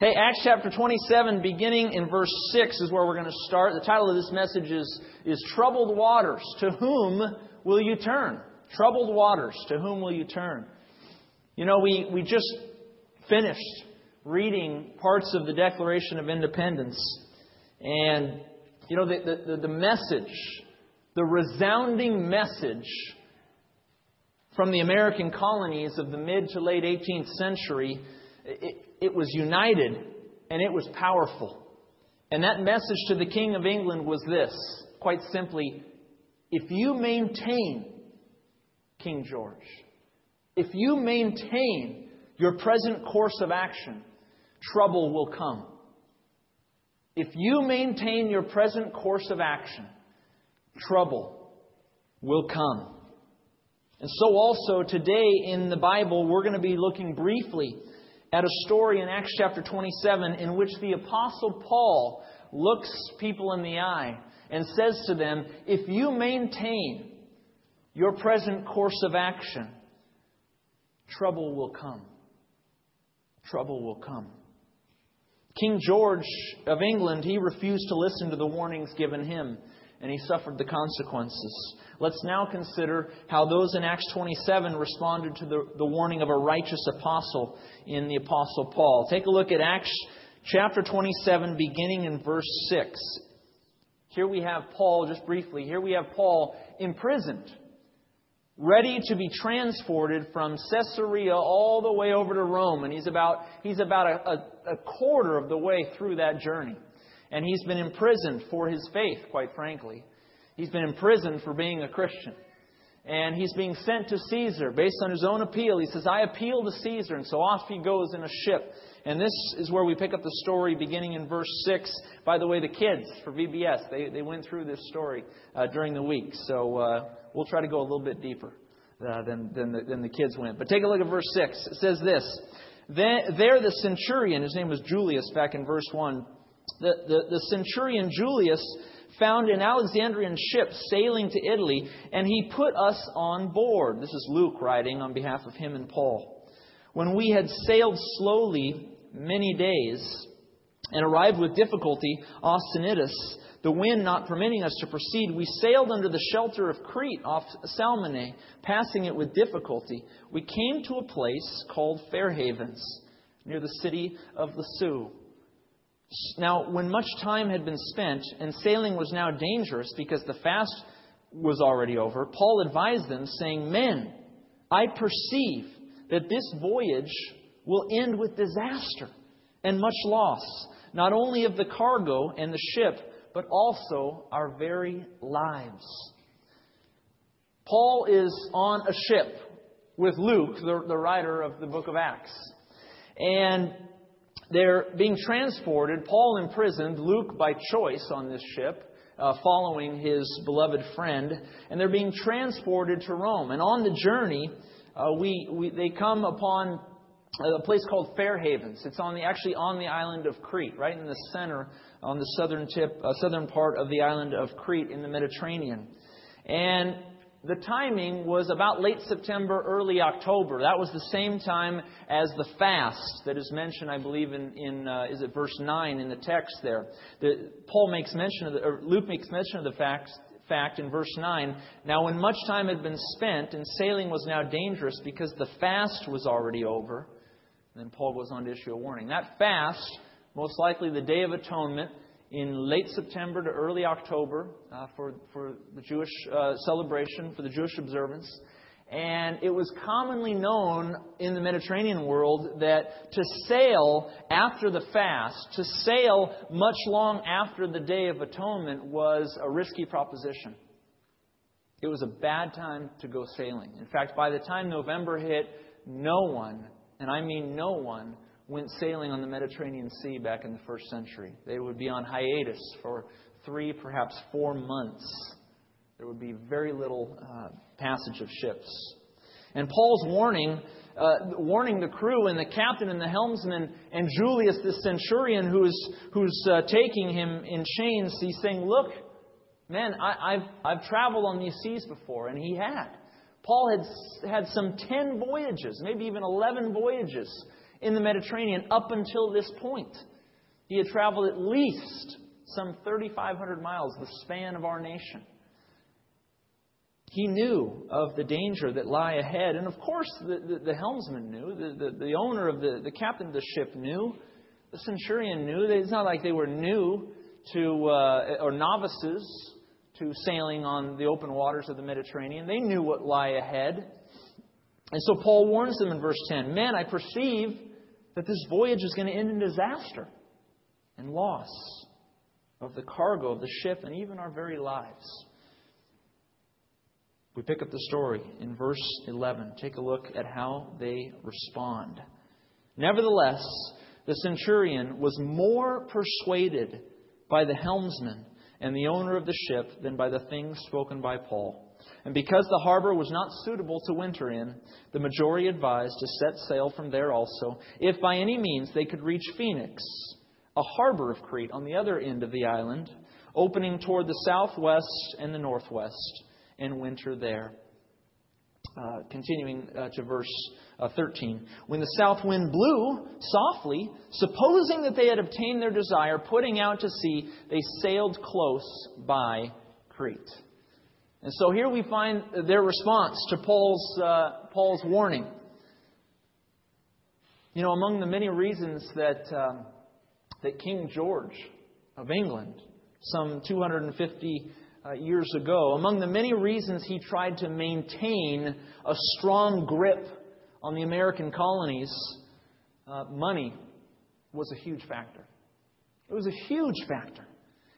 Hey, Acts chapter 27, beginning in verse 6, is where we're going to start. The title of this message is, is Troubled Waters. To whom will you turn? Troubled Waters. To whom will you turn? You know, we, we just finished reading parts of the Declaration of Independence. And, you know, the, the, the message, the resounding message from the American colonies of the mid to late 18th century, it, it was united and it was powerful. And that message to the King of England was this quite simply if you maintain, King George, if you maintain your present course of action, trouble will come. If you maintain your present course of action, trouble will come. And so, also today in the Bible, we're going to be looking briefly at a story in Acts chapter 27 in which the Apostle Paul looks people in the eye and says to them, If you maintain your present course of action, trouble will come. Trouble will come. King George of England, he refused to listen to the warnings given him, and he suffered the consequences. Let's now consider how those in Acts 27 responded to the, the warning of a righteous apostle in the Apostle Paul. Take a look at Acts chapter 27, beginning in verse 6. Here we have Paul, just briefly, here we have Paul imprisoned, ready to be transported from Caesarea all the way over to Rome. And he's about, he's about a, a, a quarter of the way through that journey. And he's been imprisoned for his faith, quite frankly. He's been imprisoned for being a Christian. And he's being sent to Caesar based on his own appeal. He says, I appeal to Caesar. And so off he goes in a ship. And this is where we pick up the story beginning in verse 6. By the way, the kids for VBS, they, they went through this story uh, during the week. So uh, we'll try to go a little bit deeper uh, than, than, the, than the kids went. But take a look at verse 6. It says this There the centurion, his name was Julius back in verse 1, the, the, the centurion Julius found an Alexandrian ship sailing to Italy, and he put us on board. This is Luke writing on behalf of him and Paul. When we had sailed slowly many days and arrived with difficulty Cnidus, the wind not permitting us to proceed, we sailed under the shelter of Crete off Salmone, passing it with difficulty. We came to a place called Fair Havens, near the city of the Sioux. Now, when much time had been spent and sailing was now dangerous because the fast was already over, Paul advised them, saying, Men, I perceive that this voyage will end with disaster and much loss, not only of the cargo and the ship, but also our very lives. Paul is on a ship with Luke, the, the writer of the book of Acts. And they're being transported, Paul imprisoned, Luke by choice on this ship, uh, following his beloved friend, and they're being transported to Rome. And on the journey, uh, we, we, they come upon a place called Fair Havens. It's on the, actually on the island of Crete, right in the center, on the southern tip, uh, southern part of the island of Crete in the Mediterranean. And the timing was about late September, early October. That was the same time as the fast that is mentioned, I believe, in, in uh, is it verse 9 in the text there. The, Paul makes mention of the, or Luke makes mention of the fact, fact in verse 9. Now, when much time had been spent and sailing was now dangerous because the fast was already over, then Paul goes on to issue a warning. That fast, most likely the Day of Atonement, in late September to early October uh, for, for the Jewish uh, celebration, for the Jewish observance. And it was commonly known in the Mediterranean world that to sail after the fast, to sail much long after the Day of Atonement, was a risky proposition. It was a bad time to go sailing. In fact, by the time November hit, no one, and I mean no one, went sailing on the Mediterranean Sea back in the first century. They would be on hiatus for three, perhaps four months. There would be very little uh, passage of ships. And Paul's warning, uh, warning the crew and the captain and the helmsman and Julius, the centurion who's, who's uh, taking him in chains, he's saying, Look, man, I, I've, I've traveled on these seas before. And he had. Paul had had some 10 voyages, maybe even 11 voyages in the Mediterranean up until this point. He had traveled at least some 3,500 miles, the span of our nation. He knew of the danger that lie ahead. And of course, the, the, the helmsman knew, the, the, the owner of the, the captain of the ship knew, the centurion knew. It's not like they were new to, uh, or novices to sailing on the open waters of the Mediterranean. They knew what lie ahead. And so Paul warns them in verse 10 Men, I perceive that this voyage is going to end in disaster and loss of the cargo of the ship and even our very lives. We pick up the story in verse 11. Take a look at how they respond. Nevertheless, the centurion was more persuaded by the helmsman and the owner of the ship than by the things spoken by Paul. And because the harbor was not suitable to winter in, the majority advised to set sail from there also, if by any means they could reach Phoenix, a harbor of Crete on the other end of the island, opening toward the southwest and the northwest, and winter there. Uh, continuing uh, to verse uh, 13. When the south wind blew softly, supposing that they had obtained their desire, putting out to sea, they sailed close by Crete. And so here we find their response to Paul's, uh, Paul's warning. You know, among the many reasons that, um, that King George of England, some 250 uh, years ago, among the many reasons he tried to maintain a strong grip on the American colonies, uh, money was a huge factor. It was a huge factor.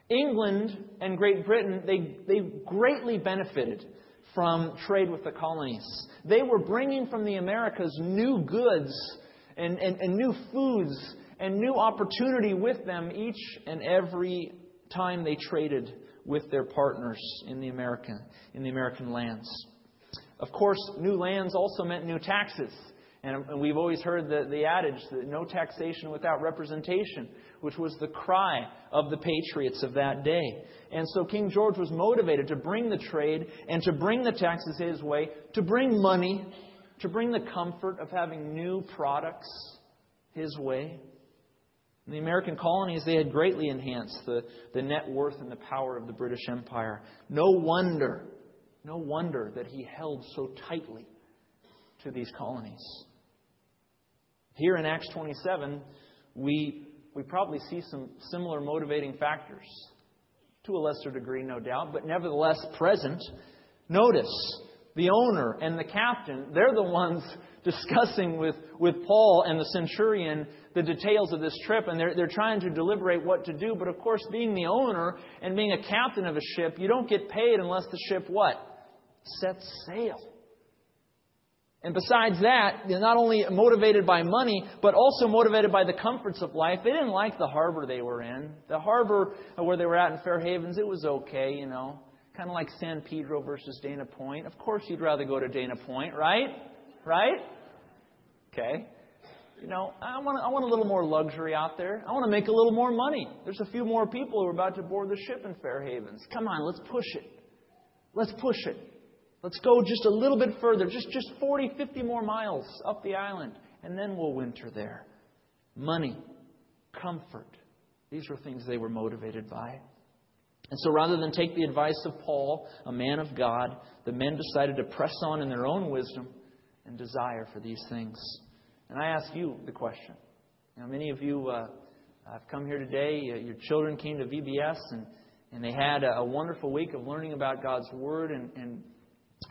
England and Great Britain, they, they greatly benefited from trade with the colonies. They were bringing from the Americas new goods and, and, and new foods and new opportunity with them each and every time they traded with their partners in the American, in the American lands. Of course, new lands also meant new taxes. And we've always heard the, the adage that no taxation without representation, which was the cry of the patriots of that day. And so King George was motivated to bring the trade and to bring the taxes his way, to bring money, to bring the comfort of having new products his way. In the American colonies, they had greatly enhanced the, the net worth and the power of the British Empire. No wonder, no wonder that he held so tightly to these colonies. Here in Acts 27, we, we probably see some similar motivating factors, to a lesser degree, no doubt, but nevertheless present. Notice the owner and the captain, they're the ones discussing with, with Paul and the centurion the details of this trip, and they're, they're trying to deliberate what to do. But of course, being the owner and being a captain of a ship, you don't get paid unless the ship what? Sets sail. And besides that, they're not only motivated by money, but also motivated by the comforts of life. They didn't like the harbor they were in. The harbor where they were at in Fair Havens, it was okay, you know. Kind of like San Pedro versus Dana Point. Of course, you'd rather go to Dana Point, right? Right? Okay. You know, I want, I want a little more luxury out there. I want to make a little more money. There's a few more people who are about to board the ship in Fair Havens. Come on, let's push it. Let's push it. Let's go just a little bit further, just, just 40, 50 more miles up the island, and then we'll winter there. Money, comfort. These were things they were motivated by. And so rather than take the advice of Paul, a man of God, the men decided to press on in their own wisdom and desire for these things. And I ask you the question. Now, many of you uh, have come here today. Your children came to VBS, and, and they had a, a wonderful week of learning about God's Word. And, and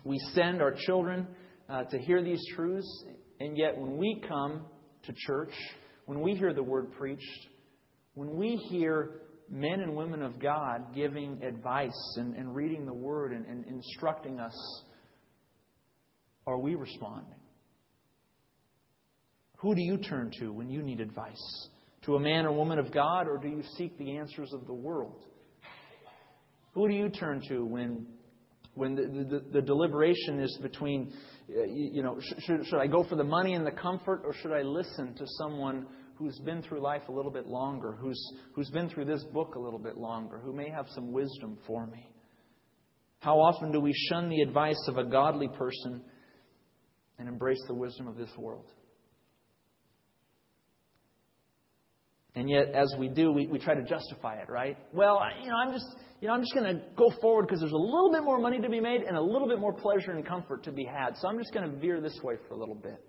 we send our children uh, to hear these truths. And yet, when we come to church, when we hear the Word preached, when we hear men and women of God giving advice and, and reading the Word and, and instructing us, are we responding? Who do you turn to when you need advice? To a man or woman of God, or do you seek the answers of the world? Who do you turn to when, when the, the, the deliberation is between, uh, you know, should, should I go for the money and the comfort, or should I listen to someone who's been through life a little bit longer, who's, who's been through this book a little bit longer, who may have some wisdom for me? How often do we shun the advice of a godly person and embrace the wisdom of this world? And yet, as we do, we, we try to justify it, right? Well, you know, I'm just, you know, I'm just going to go forward because there's a little bit more money to be made and a little bit more pleasure and comfort to be had. So I'm just going to veer this way for a little bit.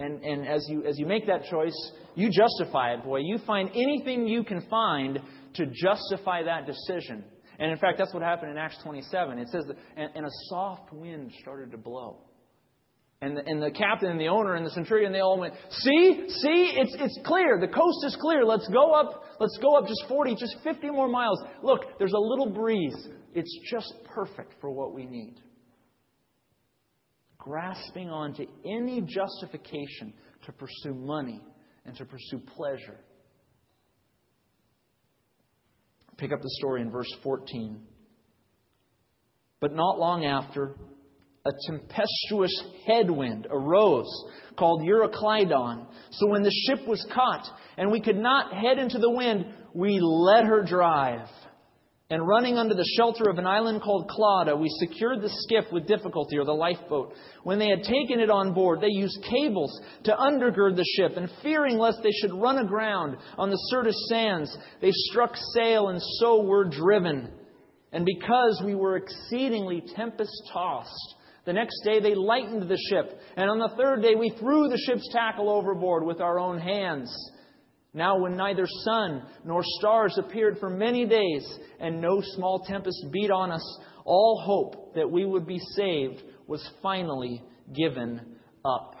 And, and as, you, as you make that choice, you justify it, boy. You find anything you can find to justify that decision. And in fact, that's what happened in Acts 27. It says that, and, and a soft wind started to blow. And the, and the captain and the owner and the centurion, they all went, See, see, it's, it's clear. The coast is clear. Let's go up, let's go up just 40, just 50 more miles. Look, there's a little breeze. It's just perfect for what we need. Grasping onto any justification to pursue money and to pursue pleasure. Pick up the story in verse 14. But not long after, a tempestuous headwind arose called Euroclydon. So when the ship was caught and we could not head into the wind, we let her drive. And running under the shelter of an island called Clauda, we secured the skiff with difficulty, or the lifeboat. When they had taken it on board, they used cables to undergird the ship, and fearing lest they should run aground on the Syrtis sands, they struck sail and so were driven. And because we were exceedingly tempest tossed, the next day they lightened the ship, and on the third day we threw the ship's tackle overboard with our own hands. Now, when neither sun nor stars appeared for many days, and no small tempest beat on us, all hope that we would be saved was finally given up.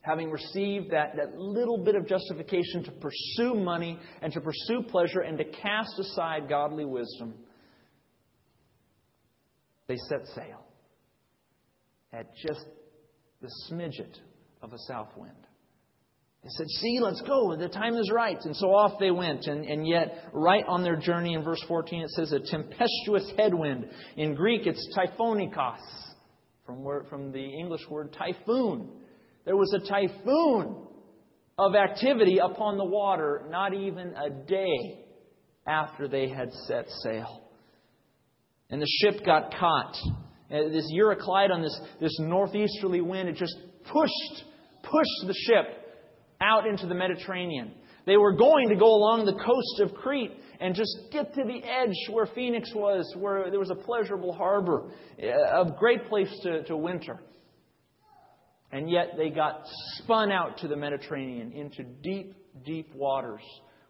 Having received that, that little bit of justification to pursue money and to pursue pleasure and to cast aside godly wisdom, they set sail at just the smidget of a south wind. They said, See, let's go. The time is right. And so off they went. And, and yet, right on their journey in verse 14, it says a tempestuous headwind. In Greek, it's typhonikos, from, where, from the English word typhoon. There was a typhoon of activity upon the water not even a day after they had set sail and the ship got caught. Uh, this Euroclydon, this, this northeasterly wind, it just pushed, pushed the ship out into the Mediterranean. They were going to go along the coast of Crete and just get to the edge where Phoenix was, where there was a pleasurable harbor, uh, a great place to, to winter. And yet they got spun out to the Mediterranean into deep, deep waters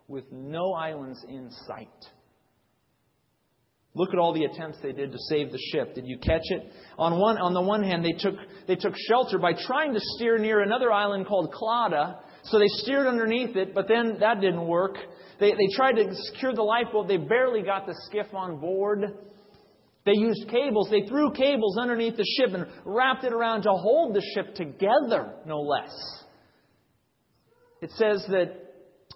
with no islands in sight. Look at all the attempts they did to save the ship. Did you catch it? On, one, on the one hand, they took, they took shelter by trying to steer near another island called Clauda. So they steered underneath it, but then that didn't work. They, they tried to secure the lifeboat. They barely got the skiff on board. They used cables. They threw cables underneath the ship and wrapped it around to hold the ship together, no less. It says that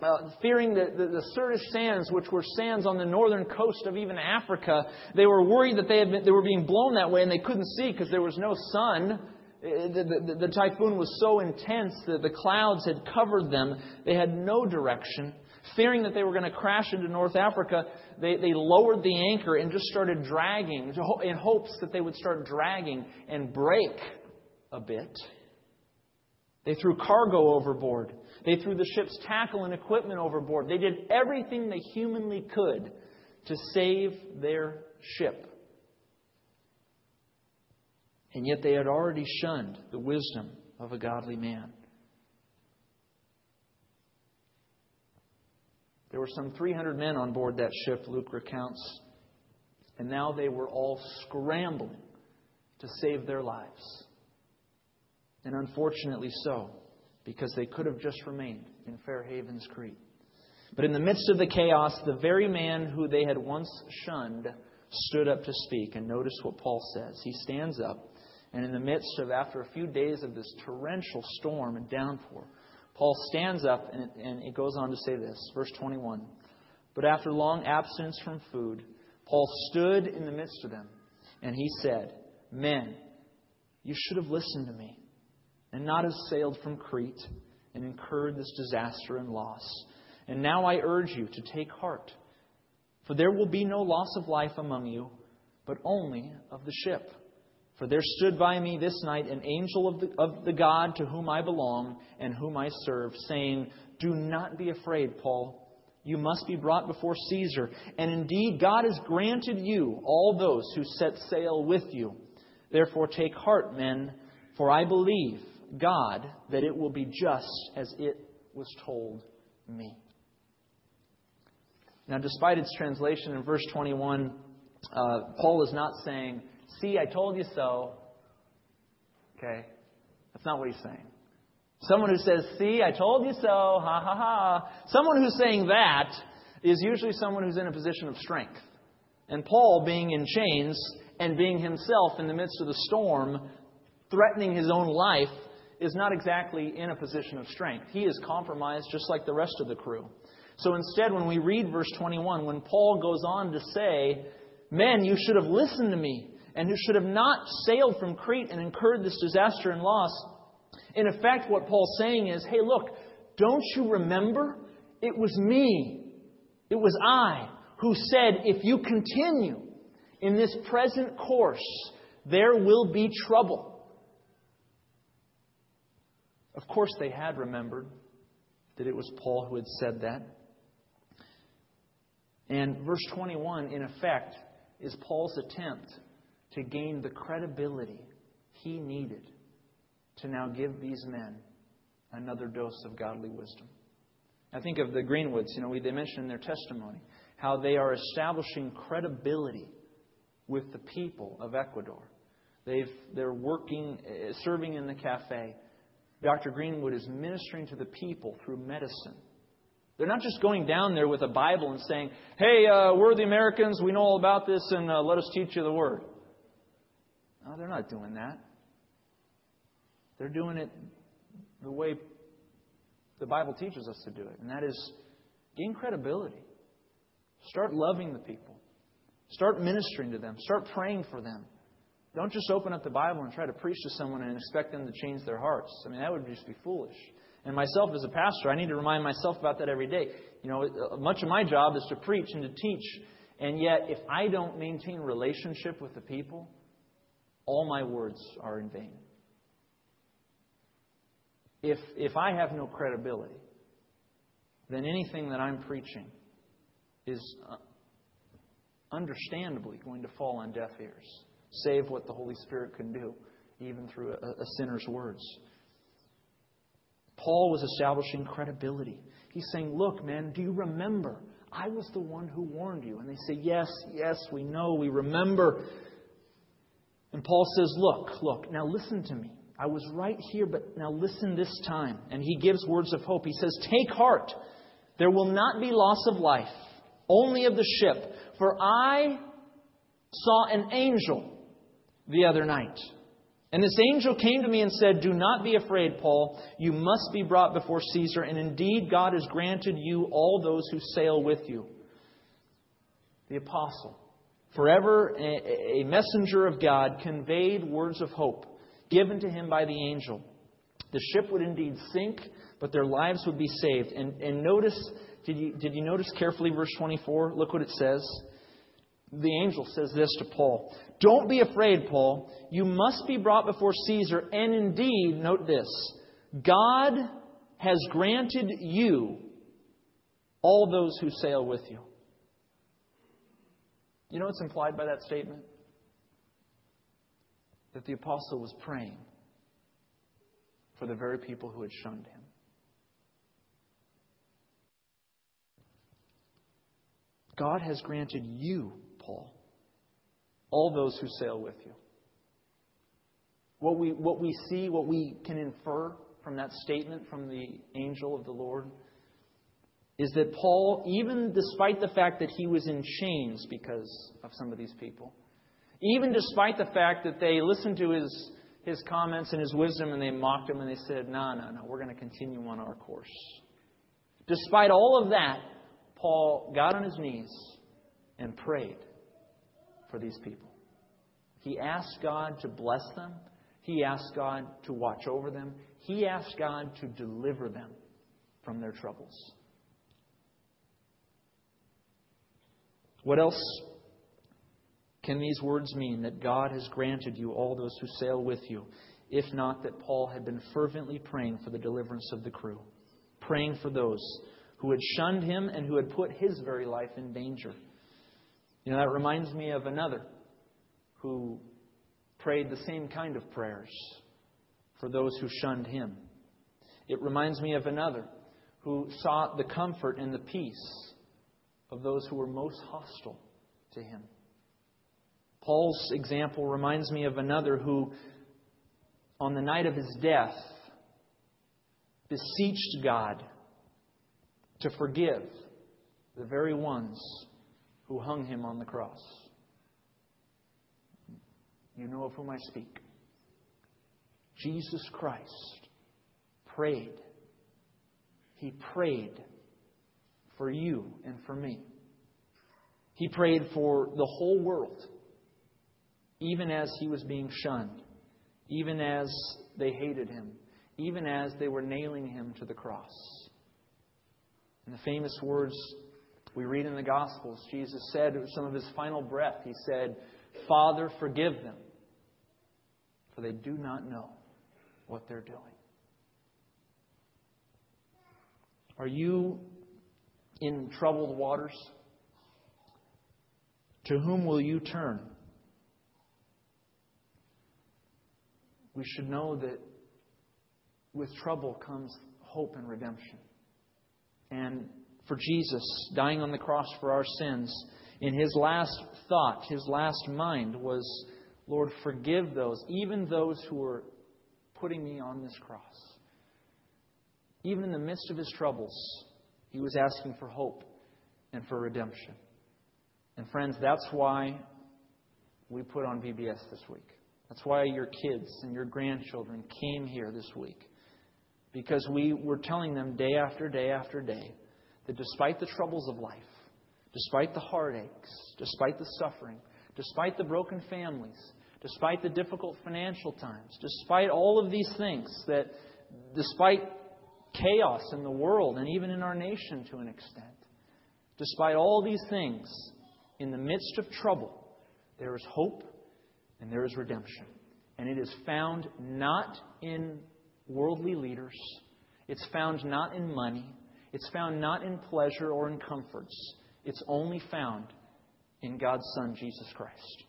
uh, fearing the, the, the sands, which were sands on the northern coast of even Africa, they were worried that they, had been, they were being blown that way and they couldn't see because there was no sun. Uh, the, the, the, typhoon was so intense that the clouds had covered them. They had no direction. Fearing that they were going to crash into North Africa, they, they lowered the anchor and just started dragging in hopes that they would start dragging and break a bit. They threw cargo overboard. They threw the ship's tackle and equipment overboard. They did everything they humanly could to save their ship. And yet they had already shunned the wisdom of a godly man. There were some 300 men on board that ship, Luke recounts, and now they were all scrambling to save their lives. And unfortunately so because they could have just remained in Fair Havens, Crete. But in the midst of the chaos, the very man who they had once shunned stood up to speak. And notice what Paul says. He stands up, and in the midst of, after a few days of this torrential storm and downpour, Paul stands up, and and it goes on to say this, verse 21. But after long absence from food, Paul stood in the midst of them, and he said, Men, you should have listened to me and not have sailed from Crete and incurred this disaster and loss. And now I urge you to take heart, for there will be no loss of life among you, but only of the ship. For there stood by me this night an angel of the, of the God to whom I belong and whom I serve, saying, Do not be afraid, Paul. You must be brought before Caesar. And indeed, God has granted you all those who set sail with you. Therefore, take heart, men, for I believe God that it will be just as it was told me. Now, despite its translation in verse 21, uh, Paul is not saying, See, I told you so. Okay? That's not what he's saying. Someone who says, See, I told you so, ha ha ha. Someone who's saying that is usually someone who's in a position of strength. And Paul, being in chains and being himself in the midst of the storm, threatening his own life, is not exactly in a position of strength. He is compromised just like the rest of the crew. So instead, when we read verse 21, when Paul goes on to say, Men, you should have listened to me and you should have not sailed from Crete and incurred this disaster and loss. In effect, what Paul's saying is, hey, look, don't you remember? It was me. It was I who said, if you continue in this present course, there will be trouble. Of course, they had remembered that it was Paul who had said that. And verse 21, in effect, is Paul's attempt to gain the credibility he needed to now give these men another dose of godly wisdom. I think of the Greenwoods, you know, they mentioned in their testimony how they are establishing credibility with the people of Ecuador. They've, they're working, eh, serving in the cafe. Dr. Greenwood is ministering to the people through medicine. They're not just going down there with a Bible and saying, hey, uh, we're the Americans, we know all about this, and uh, let us teach you the Word. No, they're not doing that. They're doing it the way the Bible teaches us to do it, and that is gain credibility. Start loving the people. Start ministering to them. Start praying for them. Don't just open up the Bible and try to preach to someone and expect them to change their hearts. I mean, that would just be foolish. And myself as a pastor, I need to remind myself about that every day. You know, much of my job is to preach and to teach. And yet, if I don't maintain relationship with the people, all my words are in vain. If, if I have no credibility, then anything that I'm preaching is uh, understandably going to fall on deaf ears, save what the Holy Spirit can do, even through a, a sinner's words. Paul was establishing credibility. He's saying, Look, man, do you remember? I was the one who warned you. And they say, Yes, yes, we know, we remember. And Paul says, Look, look, now listen to me. I was right here, but now listen this time. And he gives words of hope. He says, Take heart. There will not be loss of life, only of the ship. For I saw an angel the other night. And this angel came to me and said, Do not be afraid, Paul. You must be brought before Caesar, and indeed God has granted you all those who sail with you. The apostle forever a messenger of God, conveyed words of hope given to him by the angel. The ship would indeed sink, but their lives would be saved. And, and notice, did you, did you notice carefully verse 24? Look what it says. The angel says this to Paul Don't be afraid, Paul. You must be brought before Caesar. And indeed, note this God has granted you all those who sail with you. You know what's implied by that statement? That the apostle was praying for the very people who had shunned him. God has granted you, Paul, all those who sail with you. What we, what we see, what we can infer from that statement from the angel of the Lord, is that Paul, even despite the fact that he was in chains because of some of these people, even despite the fact that they listened to his, his comments and his wisdom and they mocked him and they said, No, no, no, we're going to continue on our course. Despite all of that, Paul got on his knees and prayed for these people. He asked God to bless them. He asked God to watch over them. He asked God to deliver them from their troubles. What else can these words mean that God has granted you all those who sail with you, if not that Paul had been fervently praying for the deliverance of the crew, praying for those who had shunned him and who had put his very life in danger? You know, that reminds me of another who prayed the same kind of prayers for those who shunned him. It reminds me of another who sought the comfort and the peace of those who were most hostile to him. Paul's example reminds me of another who, on the night of his death, beseeched God to forgive the very ones who hung him on the cross. You know of whom I speak. Jesus Christ prayed. He prayed for you and for me. He prayed for the whole world, even as he was being shunned, even as they hated him, even as they were nailing him to the cross. And the famous words we read in the Gospels, Jesus said, some of his final breath, he said, Father, forgive them, for they do not know what they're doing. Are you in troubled waters? To whom will you turn? We should know that with trouble comes hope and redemption. And for Jesus, dying on the cross for our sins, in his last thought, his last mind was, Lord, forgive those, even those who are putting me on this cross. Even in the midst of his troubles, he was asking for hope and for redemption. And friends, that's why we put on VBS this week. That's why your kids and your grandchildren came here this week. Because we were telling them day after day after day that despite the troubles of life, despite the heartaches, despite the suffering, despite the broken families, despite the difficult financial times, despite all of these things, that despite chaos in the world and even in our nation to an extent, despite all these things, in the midst of trouble, there is hope and there is redemption. And it is found not in worldly leaders, it's found not in money, it's found not in pleasure or in comforts. It's only found in God's Son, Jesus Christ.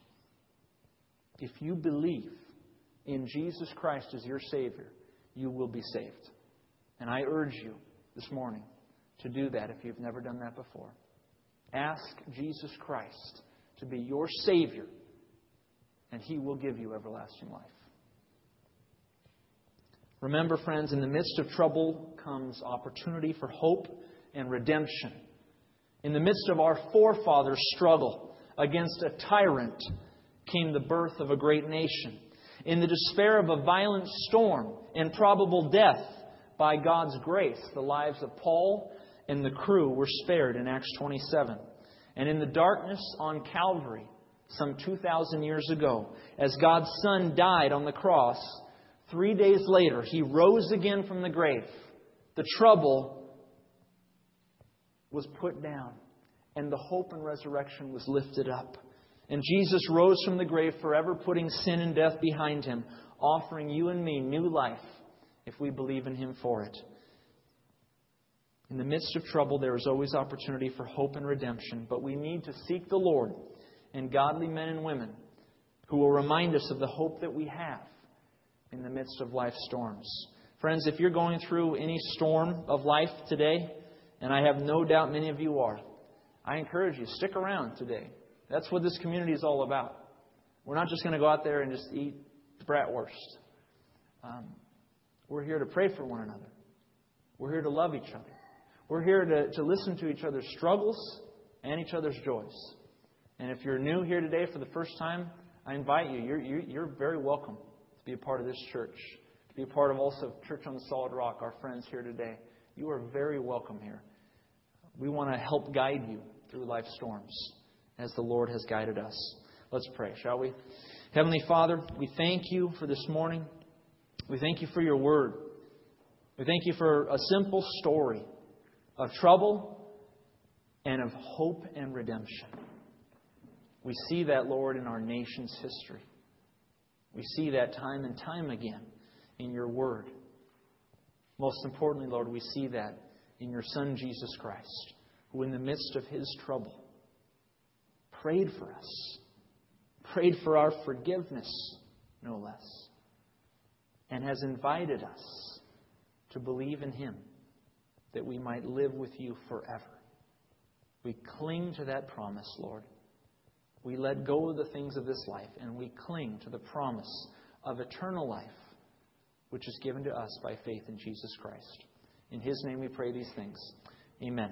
If you believe in Jesus Christ as your Savior, you will be saved. And I urge you this morning to do that if you've never done that before. Ask Jesus Christ to be your Savior, and He will give you everlasting life. Remember, friends, in the midst of trouble comes opportunity for hope and redemption. In the midst of our forefathers' struggle against a tyrant came the birth of a great nation. In the despair of a violent storm and probable death, by God's grace, the lives of Paul and the crew were spared in Acts 27. And in the darkness on Calvary, some 2,000 years ago, as God's Son died on the cross, three days later, he rose again from the grave. The trouble was put down, and the hope and resurrection was lifted up. And Jesus rose from the grave, forever putting sin and death behind him, offering you and me new life if we believe in him for it. In the midst of trouble, there is always opportunity for hope and redemption, but we need to seek the Lord and godly men and women who will remind us of the hope that we have in the midst of life's storms. Friends, if you're going through any storm of life today, and I have no doubt many of you are, I encourage you, stick around today. That's what this community is all about. We're not just going to go out there and just eat bratwurst. Um, we're here to pray for one another. We're here to love each other. We're here to, to listen to each other's struggles and each other's joys. And if you're new here today for the first time, I invite you. You're, you're very welcome to be a part of this church, to be a part of also Church on the Solid Rock, our friends here today. You are very welcome here. We want to help guide you through life's storms as the Lord has guided us. Let's pray, shall we? Heavenly Father, we thank you for this morning. We thank you for your word. We thank you for a simple story of trouble and of hope and redemption. We see that, Lord, in our nation's history. We see that time and time again in your word. Most importantly, Lord, we see that in your Son, Jesus Christ, who, in the midst of his trouble, prayed for us, prayed for our forgiveness, no less, and has invited us to believe in him that we might live with you forever. We cling to that promise, Lord. We let go of the things of this life and we cling to the promise of eternal life, which is given to us by faith in Jesus Christ. In His name we pray these things. Amen.